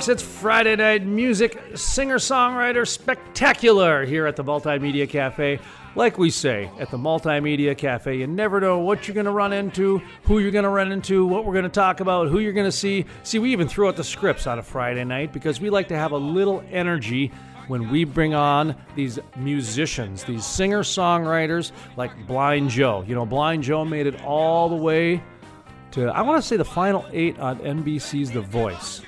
Folks, it's Friday Night Music Singer Songwriter Spectacular here at the Multimedia Cafe. Like we say at the Multimedia Cafe, you never know what you're going to run into, who you're going to run into, what we're going to talk about, who you're going to see. See, we even threw out the scripts on a Friday night because we like to have a little energy when we bring on these musicians, these singer songwriters like Blind Joe. You know, Blind Joe made it all the way to, I want to say, the final eight on NBC's The Voice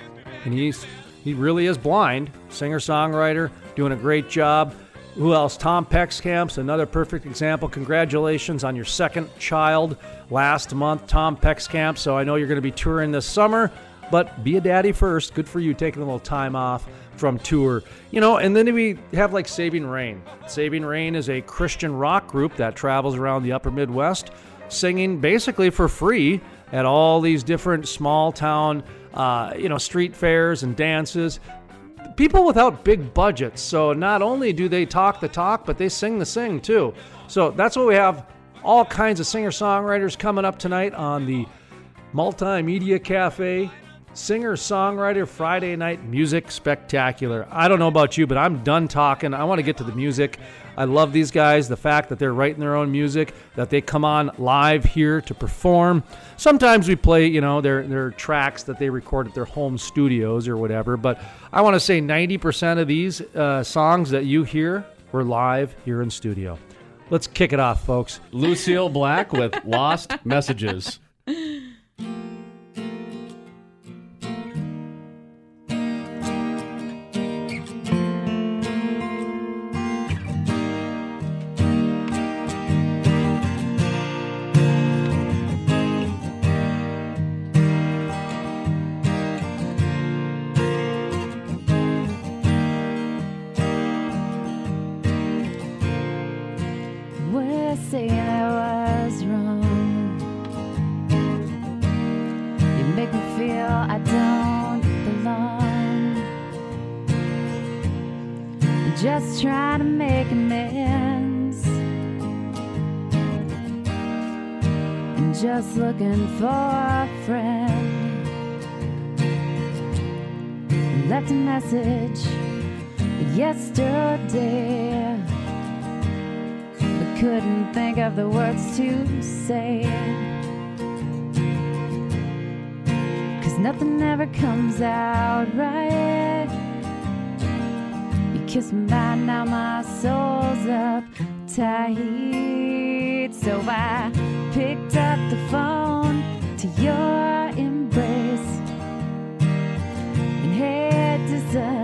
and he's he really is blind, singer songwriter, doing a great job. Who else? Tom Peckskamp's another perfect example. Congratulations on your second child last month, Tom Peckskamp. So I know you're going to be touring this summer, but be a daddy first. Good for you taking a little time off from tour. You know, and then we have like Saving Reign. Saving Reign is a Christian rock group that travels around the upper Midwest singing basically for free at all these different small town uh, you know, street fairs and dances. People without big budgets. So not only do they talk the talk, but they sing the sing too. So that's what we have. All kinds of singer songwriters coming up tonight on the Multimedia Cafe Singer Songwriter Friday Night Music Spectacular. I don't know about you, but I'm done talking. I want to get to the music. I love these guys. The fact that they're writing their own music, that they come on live here to perform. Sometimes we play, you know, their their tracks that they record at their home studios or whatever. But I want to say 90% of these uh, songs that you hear were live here in studio. Let's kick it off, folks. Lucielle Black with Lost Messages. Saying I was wrong. You make me feel I don't belong. Just trying to make amends. And just looking for a friend. Left a message yesterday couldn't think of the words to say. Cause nothing ever comes out right. You kiss me by now, my soul's up tight. So I picked up the phone to your embrace and had disappeared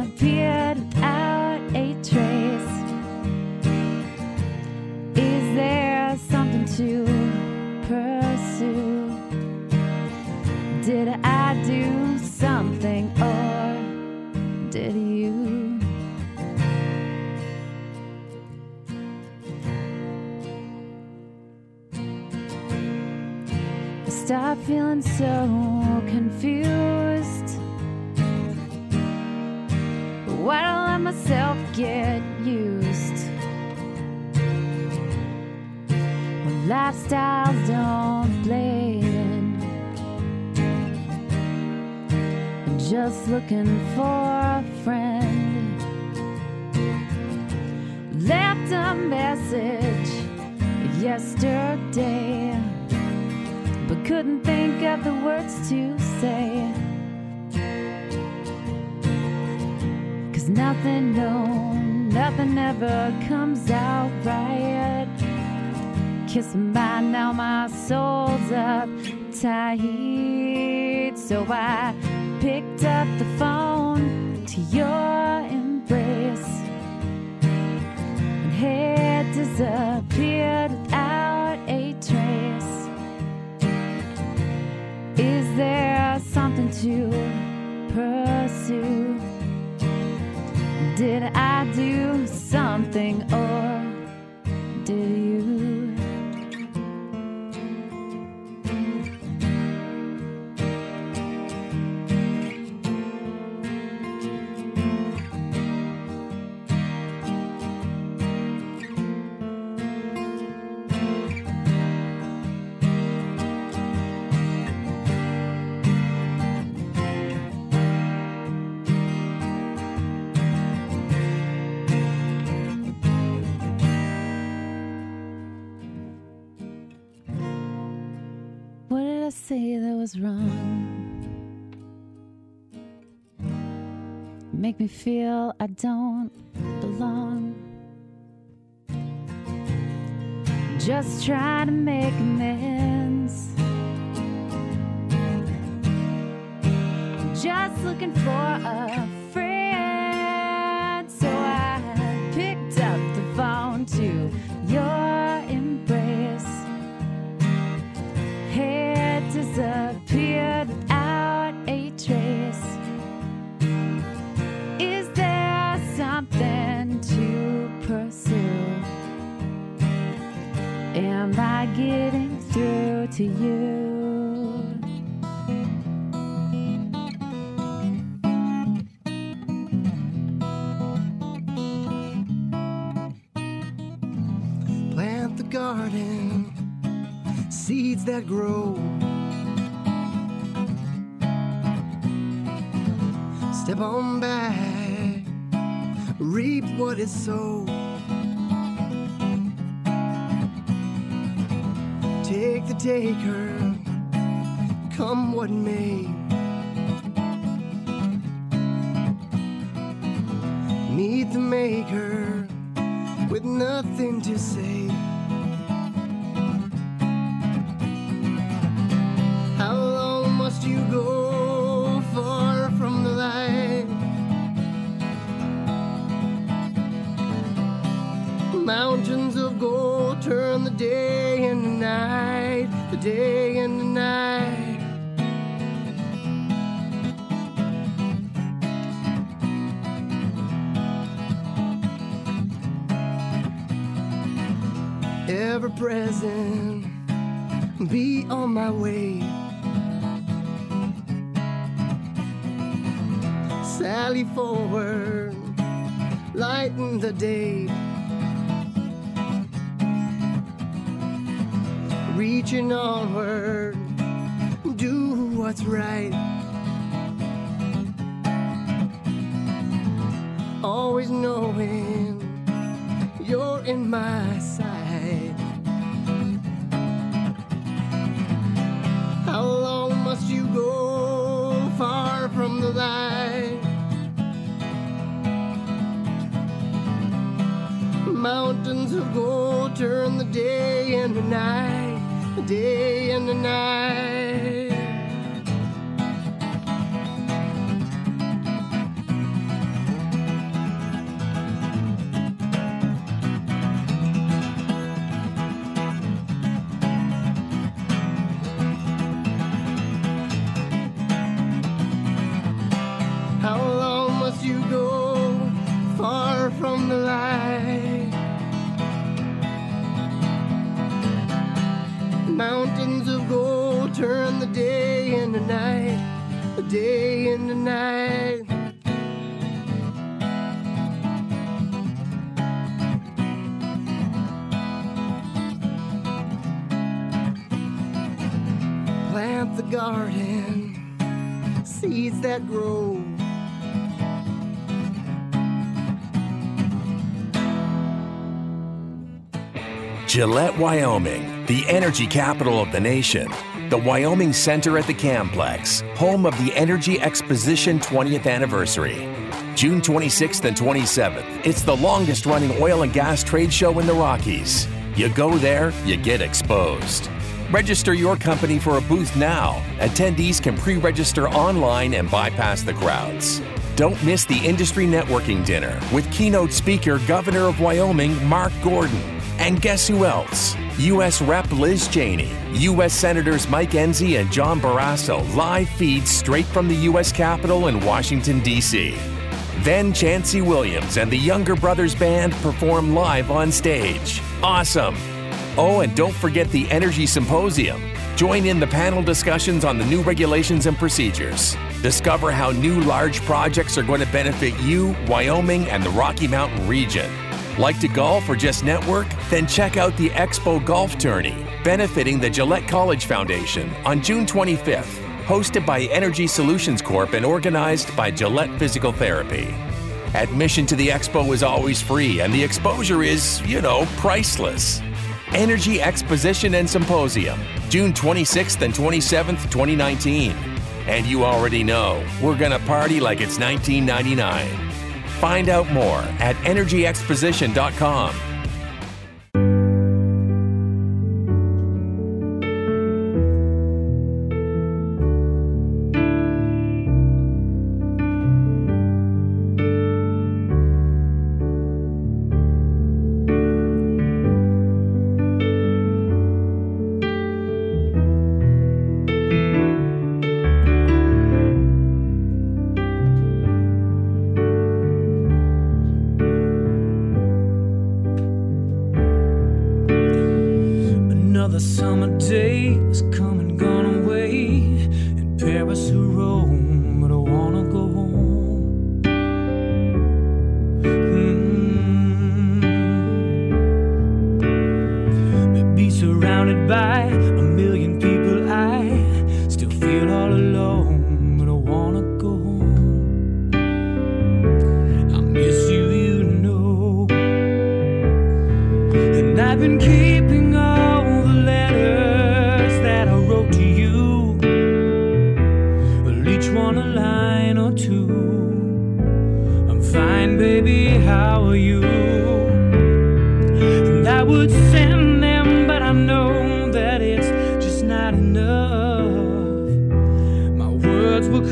Start feeling so confused. Why don't I let myself get used? When lifestyles don't blend. I'm just looking for a friend. Left a message yesterday, but couldn't think of the words to say. Cause nothing, no, nothing ever comes out right. Kiss me by now, my soul's up tight. So I picked up the phone to your embrace and had disappeared without there something to pursue? Did I do something or did you? Say that was wrong? Make me feel I don't belong. Just try to make amends. Just looking for a friend. So I picked up the phone to getting through to you? Plant the garden, seeds that grow. Step on back, reap what is sown. Take the taker, come what may. Meet the maker with nothing to say. The day into night. ever present, be on my way. Sally forward, lighten the day. You're in my sight. How long must you go far from the light? Mountains of gold turn the day into night, the day into night. Gillette, Wyoming, the energy capital of the nation. The Wyoming Center at the Camplex, home of the Energy Exposition 20th anniversary. June 26th and 27th, it's the longest running oil and gas trade show in the Rockies. You go there, you get exposed. Register your company for a booth now. Attendees can pre register online and bypass the crowds. Don't miss the Industry Networking Dinner with keynote speaker Governor of Wyoming Mark Gordon. And guess who else? U.S. Rep Liz Cheney, U.S. Senators Mike Enzi and John Barrasso live feeds straight from the U.S. Capitol in Washington, D.C. Then Chancey Williams and the Younger Brothers Band perform live on stage. Awesome! Oh, and don't forget the Energy Symposium. Join in the panel discussions on the new regulations and procedures. Discover how new large projects are going to benefit you, Wyoming, and the Rocky Mountain region. Like to golf or just network? Then check out the Expo Golf Tourney, benefiting the Gillette College Foundation on June 25th, hosted by Energy Solutions Corp and organized by Gillette Physical Therapy. Admission to the expo is always free, and the exposure is, you know, priceless. Energy Exposition and Symposium, June 26th and 27th, 2019. And you already know, we're gonna party like it's 1999. Find out more at energyexposition.com.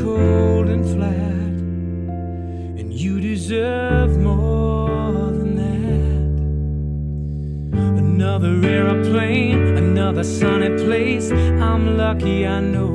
cold and flat, and you deserve more than that. Another aeroplane, another sunny place. I'm lucky, I know,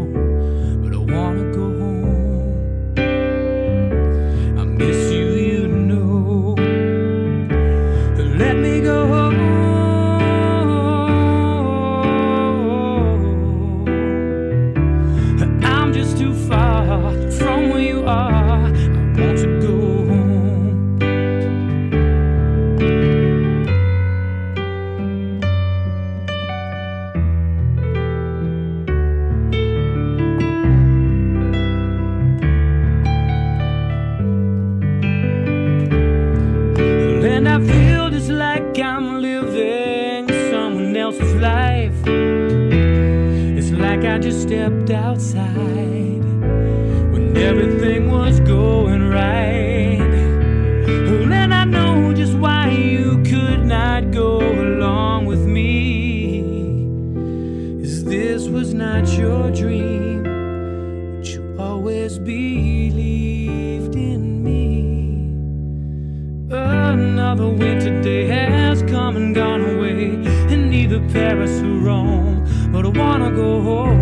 in neither Paris or Rome, but I wanna go home.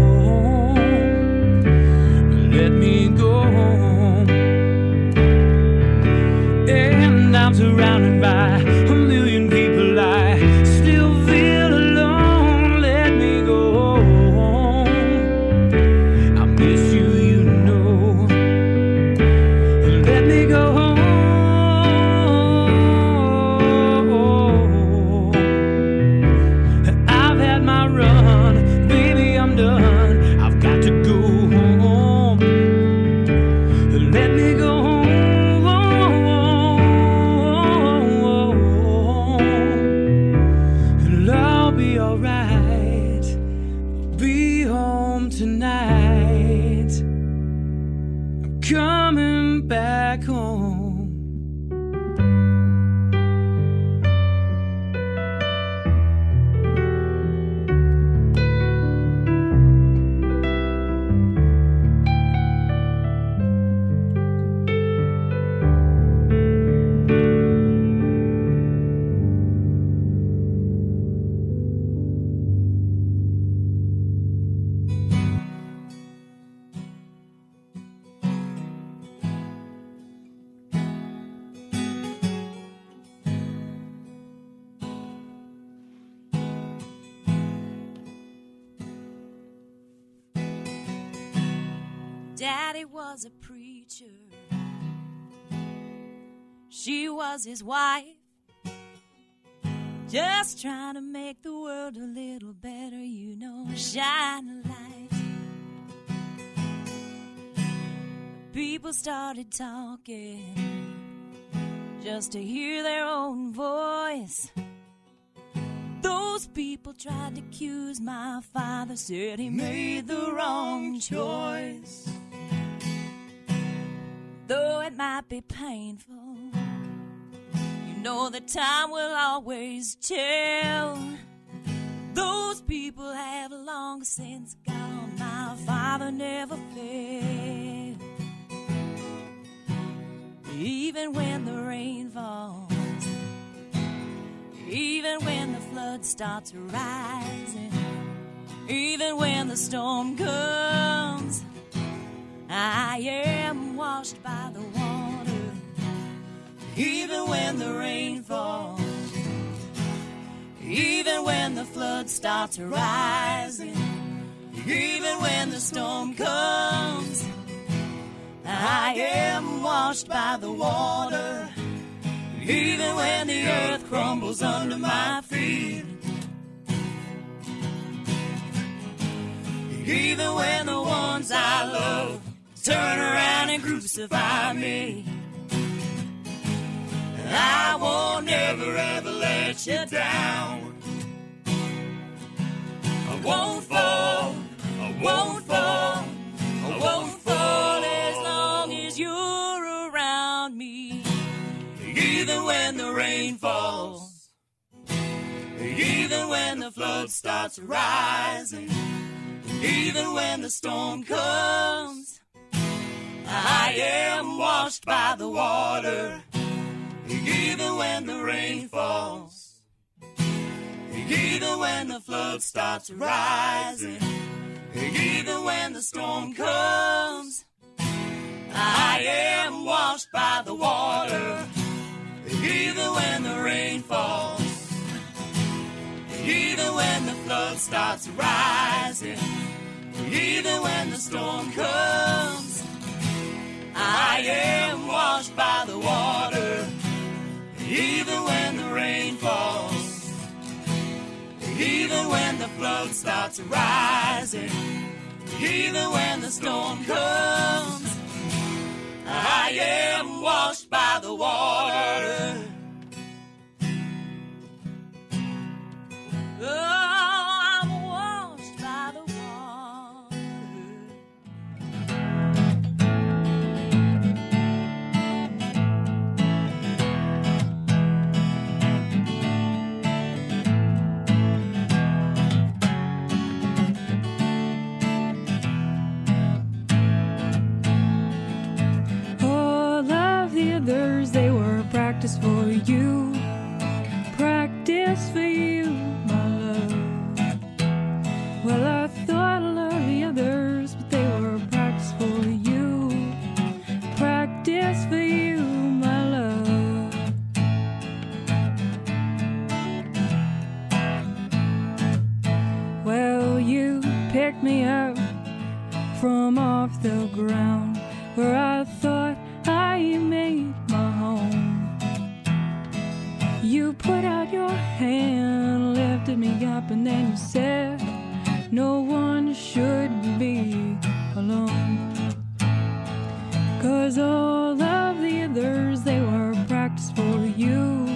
Daddy was a preacher. She was his wife. Just trying to make the world a little better, you know. Shine a light. People started talking just to hear their own voice. Those people tried to accuse my father, said he made the wrong choice. Though it might be painful, you know that time will always tell. Those people have long since gone. My father never failed. Even when the rain falls, even when the flood starts rising, even when the storm comes, I am washed by the water. Even when the rain falls, even when the flood starts rising, even when the storm comes, I am washed by the water. Even when the earth crumbles under my feet. Even when the ones I love turn around and crucify me. I won't ever ever let you down. I won't fall, I won't fall, I won't fall as long as you're around me. Even when the rain falls, even when the flood starts rising, even when the storm comes, I am washed by the water. Even when the rain falls, even when the flood starts rising, even when the storm comes, I am washed by the water. Even when the rain falls, even when the flood starts rising, even when the storm comes, even when the flood starts rising, even when the storm comes, I am washed by the water. For you. Practice for you, my love. Well, I thought I loved the others, but they were practice for you. Practice for you, my love. Well, you picked me up from off the ground where I up, and then you said, No one should be alone. Cause all of the others, they were practice for you.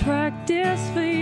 Practice for you,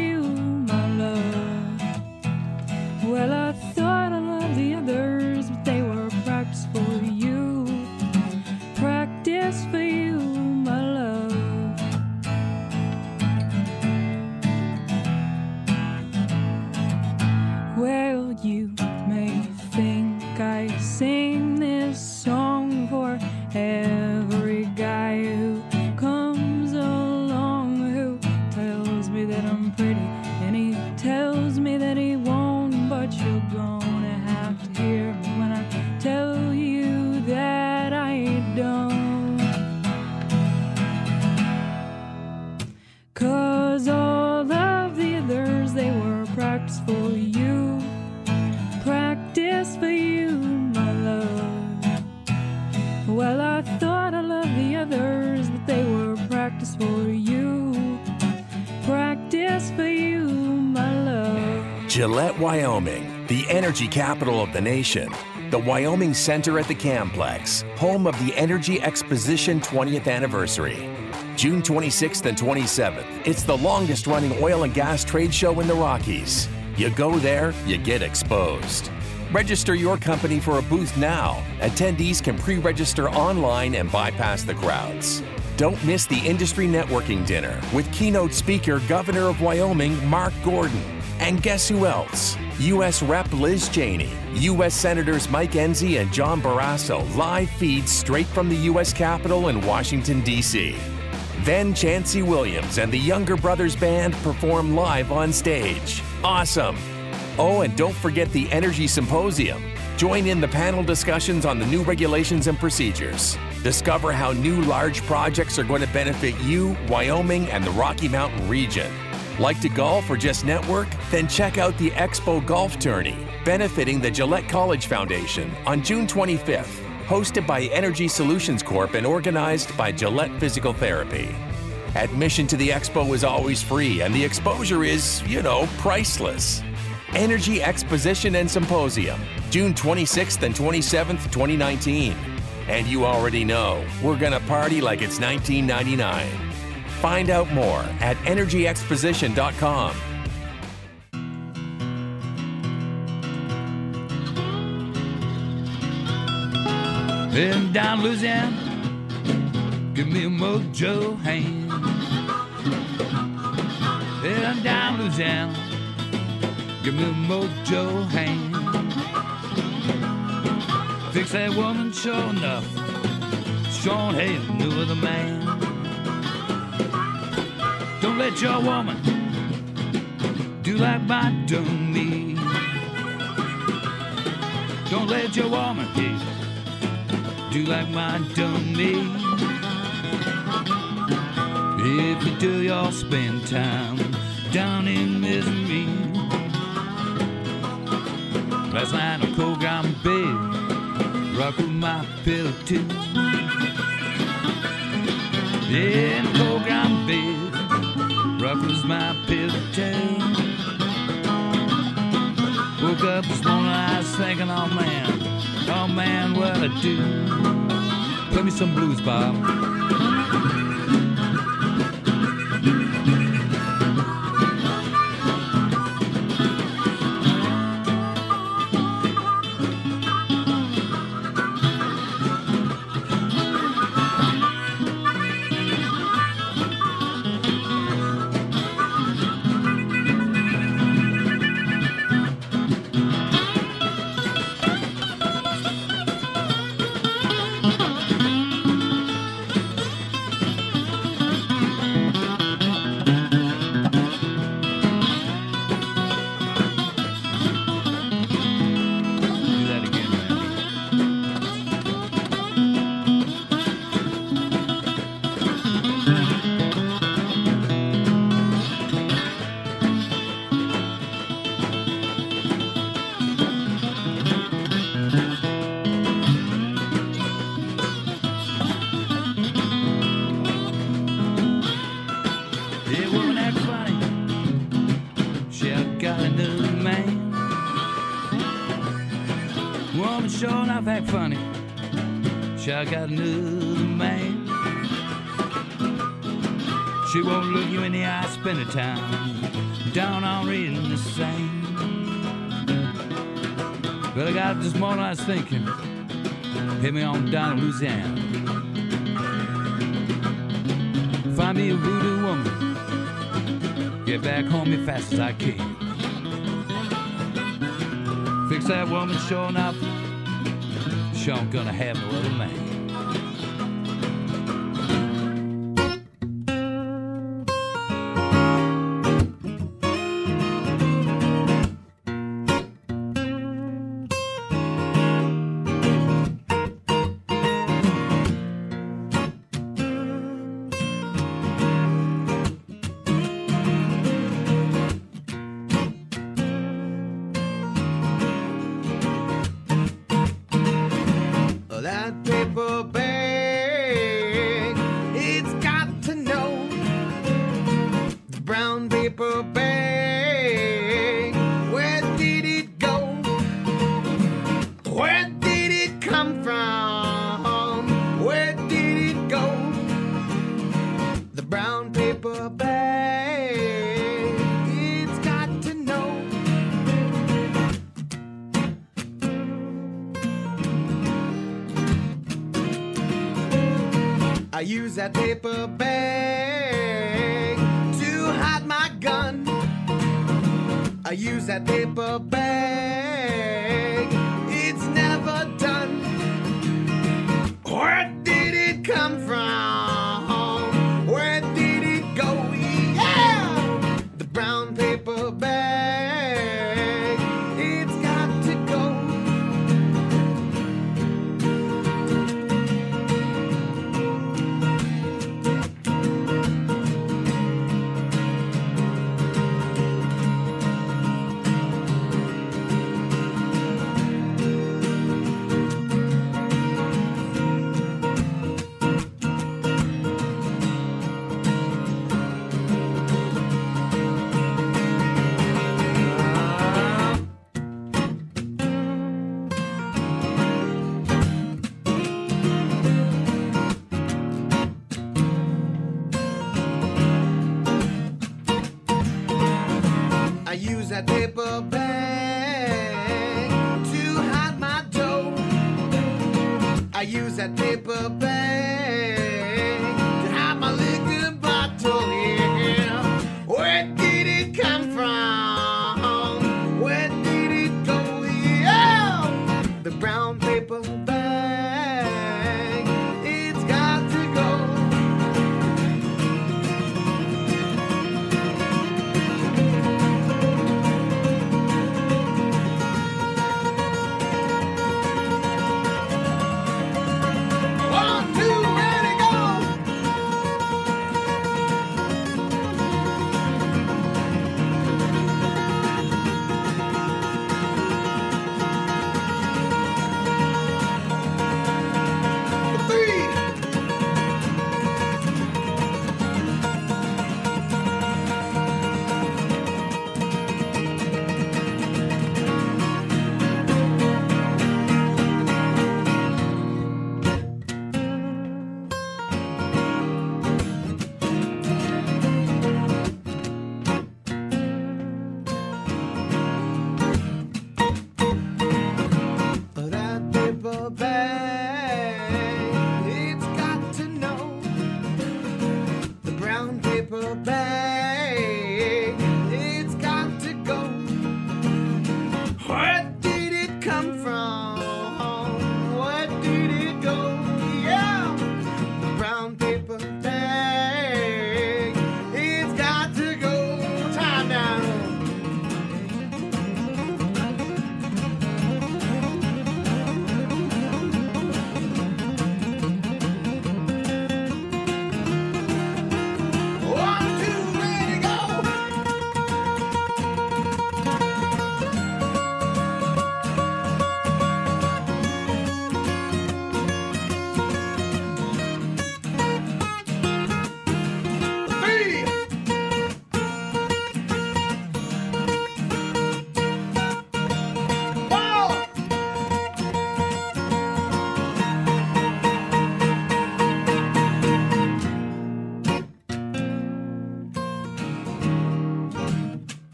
Gillette, Wyoming, the energy capital of the nation. The Wyoming Center at the Camplex, home of the Energy Exposition 20th anniversary. June 26th and 27th, it's the longest running oil and gas trade show in the Rockies. You go there, you get exposed. Register your company for a booth now. Attendees can pre register online and bypass the crowds. Don't miss the industry networking dinner with keynote speaker Governor of Wyoming Mark Gordon. And guess who else? U.S. Rep Liz Cheney, U.S. Senators Mike Enzi and John Barrasso live feeds straight from the U.S. Capitol in Washington, D.C. Then Chancey Williams and the Younger Brothers Band perform live on stage. Awesome! Oh, and don't forget the Energy Symposium. Join in the panel discussions on the new regulations and procedures. Discover how new large projects are going to benefit you, Wyoming, and the Rocky Mountain region. Like to golf or just network? Then check out the Expo Golf Tourney, benefiting the Gillette College Foundation on June 25th, hosted by Energy Solutions Corp and organized by Gillette Physical Therapy. Admission to the expo is always free, and the exposure is, you know, priceless. Energy Exposition and Symposium, June 26th and 27th, 2019. And you already know, we're gonna party like it's 1999. Find out more at energyexposition.com. Heading down Louisiana, give me a mojo hand. Heading down Louisiana, give me a mojo hand. Fix that woman, sure enough. Sean Hayes knew of the man. Let your woman do like my me. Don't let your woman do like my me. If you do, you'll spend time down in misery. Last night on cold ground bed, rock with my pillow too. In cold ground bed, was my pillow too. Woke up this morning, I was thinking, oh man, oh man, what I do. Play me some blues, Bob. She got another man. She won't look you in the eye, spend her time down on reading the same. But I got this morning, I was thinking, hit me on down to Louisiana. Find me a voodoo woman. Get back home as fast as I can. Fix that woman, sure enough. She ain't gonna have no other man.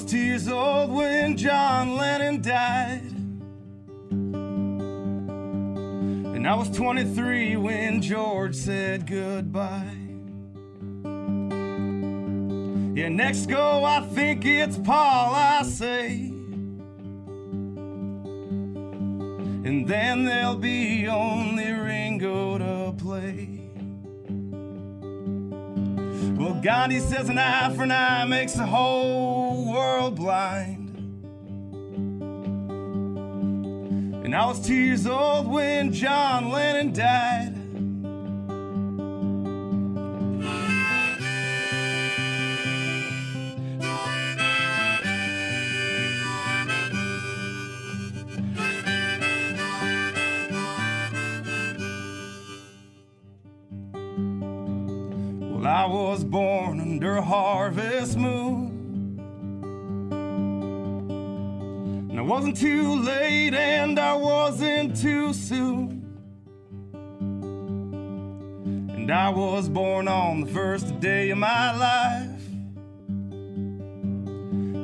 12 years old when John Lennon died. And I was 23 when George said goodbye. Yeah, next go, I think it's Paul, I say. Well, Gandhi says an eye for an eye makes the whole world blind. And I was two years old when John Lennon died. harvest moon. And I wasn't too late and I wasn't too soon. And I was born on the first day of my life.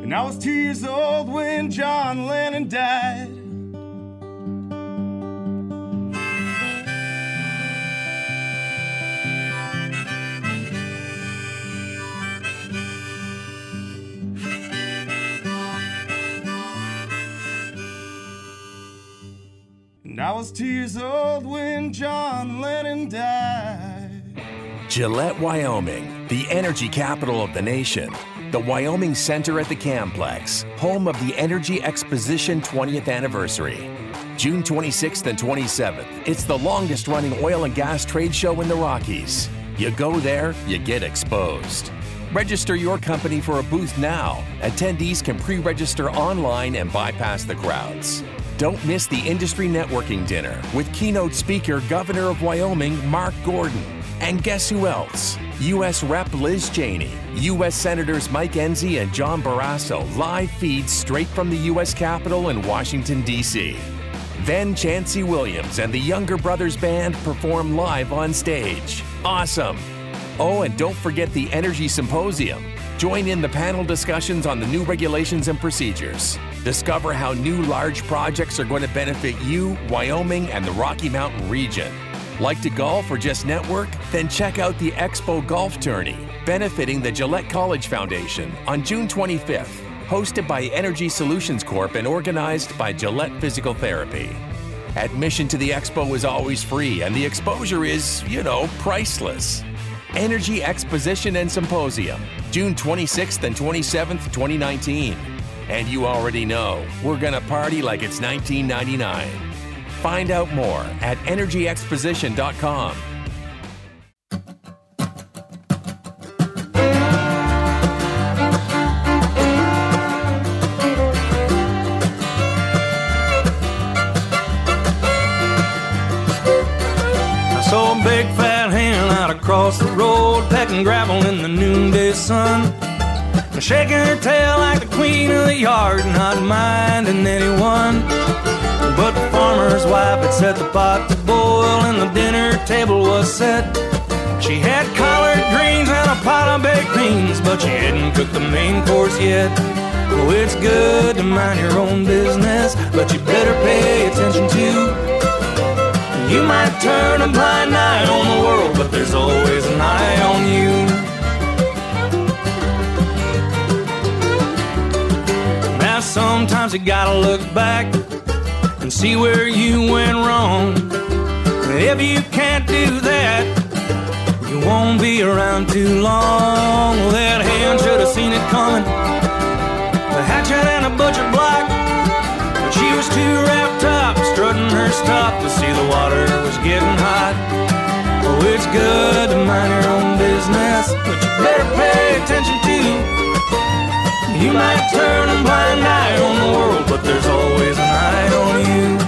And I was two years old when John Lennon died. I was two years old when John Lennon died. Gillette, Wyoming, the energy capital of the nation. The Wyoming Center at the Camplex, home of the Energy Exposition 20th anniversary. June 26th and 27th, it's the longest running oil and gas trade show in the Rockies. You go there, you get exposed. Register your company for a booth now. Attendees can pre register online and bypass the crowds. Don't miss the industry networking dinner with keynote speaker Governor of Wyoming Mark Gordon. And guess who else? U.S. Rep Liz Cheney, U.S. Senators Mike Enzi and John Barrasso live feeds straight from the U.S. Capitol in Washington, D.C. Then Chancey Williams and the Younger Brothers Band perform live on stage. Awesome! Oh, and don't forget the Energy Symposium. Join in the panel discussions on the new regulations and procedures. Discover how new large projects are going to benefit you, Wyoming, and the Rocky Mountain region. Like to golf or just network? Then check out the Expo Golf Tourney, benefiting the Gillette College Foundation on June 25th, hosted by Energy Solutions Corp and organized by Gillette Physical Therapy. Admission to the expo is always free, and the exposure is, you know, priceless. Energy Exposition and Symposium, June 26th and 27th, 2019. And you already know, we're gonna party like it's 1999. Find out more at energyexposition.com. A big fat hen out across the road, pecking gravel in the. And shaking her tail like the queen of the yard, not minding anyone. But the farmer's wife had set the pot to boil, and the dinner table was set. She had collard greens and a pot of baked beans, but she hadn't cooked the main course yet. Oh, it's good to mind your own business, but you better pay attention to you might turn a blind eye on the world, but there's always an eye on you. Sometimes you gotta look back and see where you went wrong. If you can't do that, you won't be around too long. Well, that hen should have seen it coming. The hatchet and a butcher block. But she was too wrapped up, strutting her stuff to see the water was getting hot. Oh, it's good to mind your own business, but you better pay attention too. You might turn a blind eye on the world, but there's always an eye on you.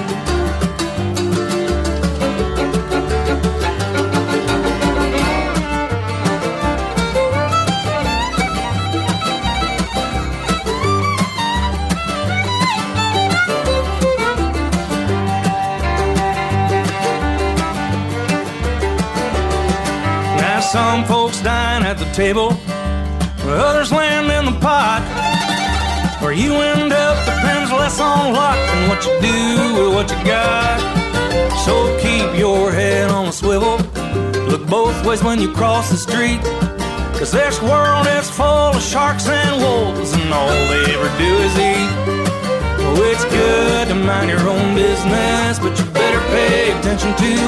Now some folks dine at the table, Where you end up depends less on luck than what you do with what you got. So keep your head on a swivel. Look both ways when you cross the street. Cause this world is full of sharks and wolves, and all they ever do is eat. Oh, it's good to mind your own business, but you better pay attention too.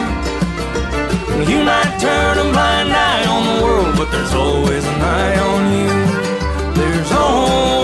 You might turn a blind eye on the world, but there's always an eye on you. There's always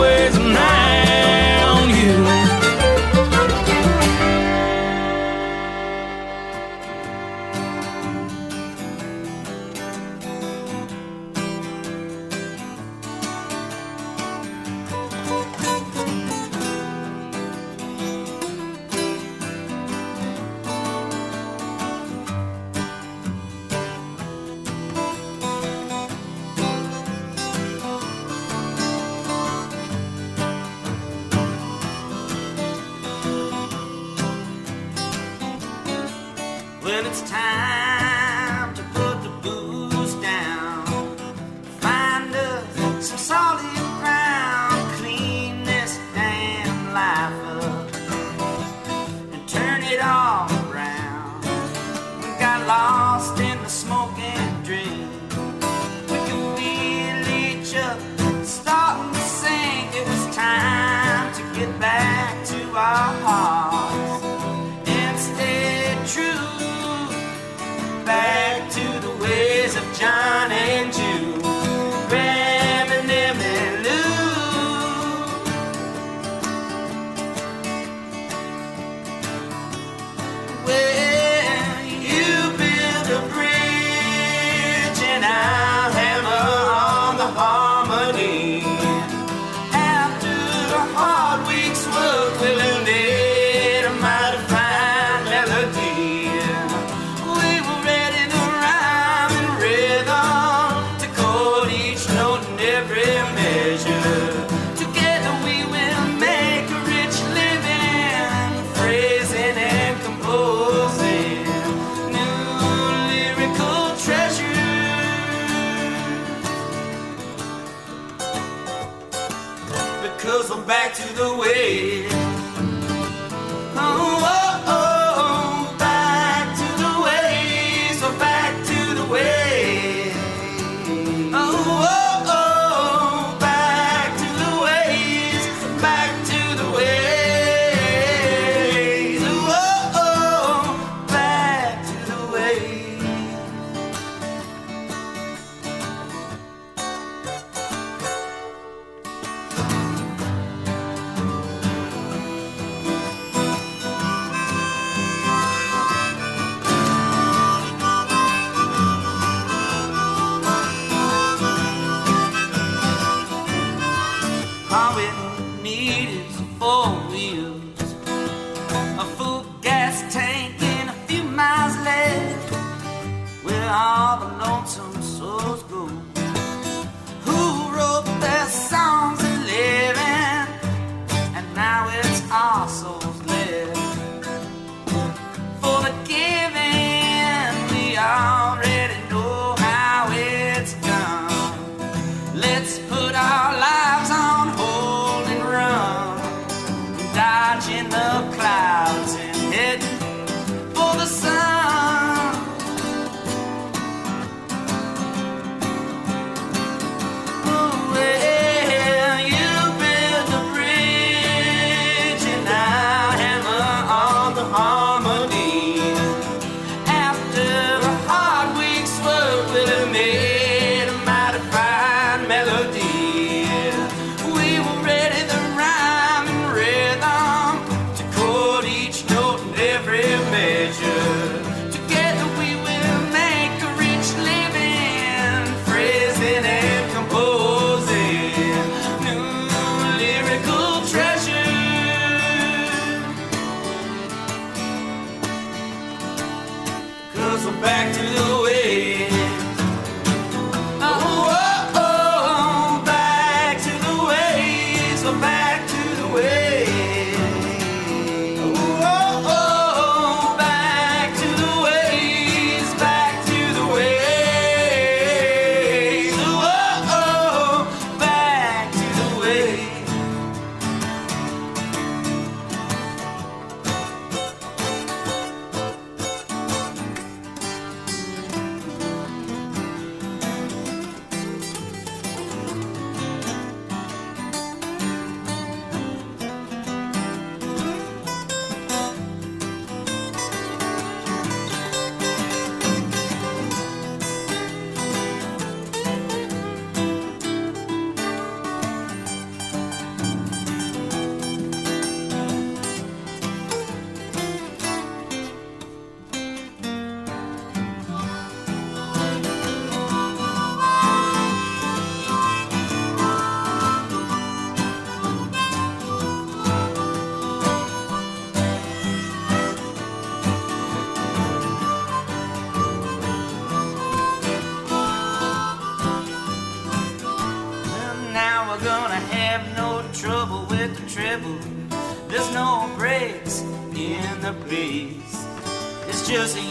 just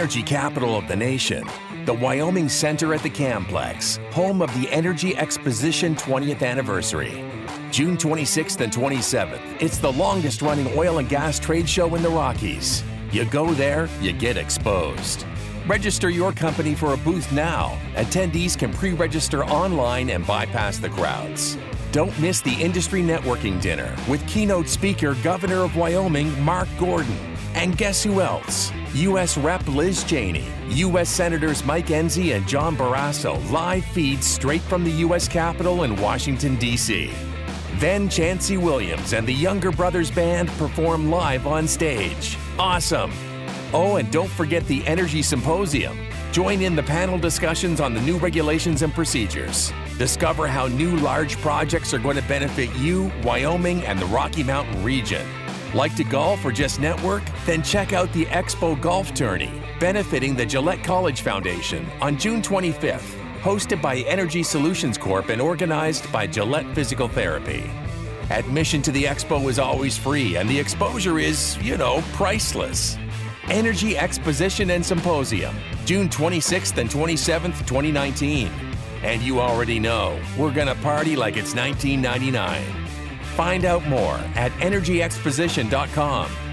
energy capital of the nation. The Wyoming Center at the Camplex, home of the Energy Exposition 20th anniversary. June 26th and 27th, it's the longest running oil and gas trade show in the Rockies. You go there, you get exposed. Register your company for a booth now. Attendees can pre register online and bypass the crowds. Don't miss the industry networking dinner with keynote speaker Governor of Wyoming Mark Gordon. And guess who else? U.S. Rep Liz Cheney, U.S. Senators Mike Enzi and John Barrasso live feed straight from the U.S. Capitol in Washington, D.C. Then Chancey Williams and the Younger Brothers Band perform live on stage. Awesome! Oh, and don't forget the Energy Symposium. Join in the panel discussions on the new regulations and procedures. Discover how new large projects are going to benefit you, Wyoming, and the Rocky Mountain region. Like to golf or just network? Then check out the Expo Golf Tourney, benefiting the Gillette College Foundation on June 25th, hosted by Energy Solutions Corp and organized by Gillette Physical Therapy. Admission to the expo is always free, and the exposure is, you know, priceless. Energy Exposition and Symposium, June 26th and 27th, 2019. And you already know, we're gonna party like it's 1999. Find out more at energyexposition.com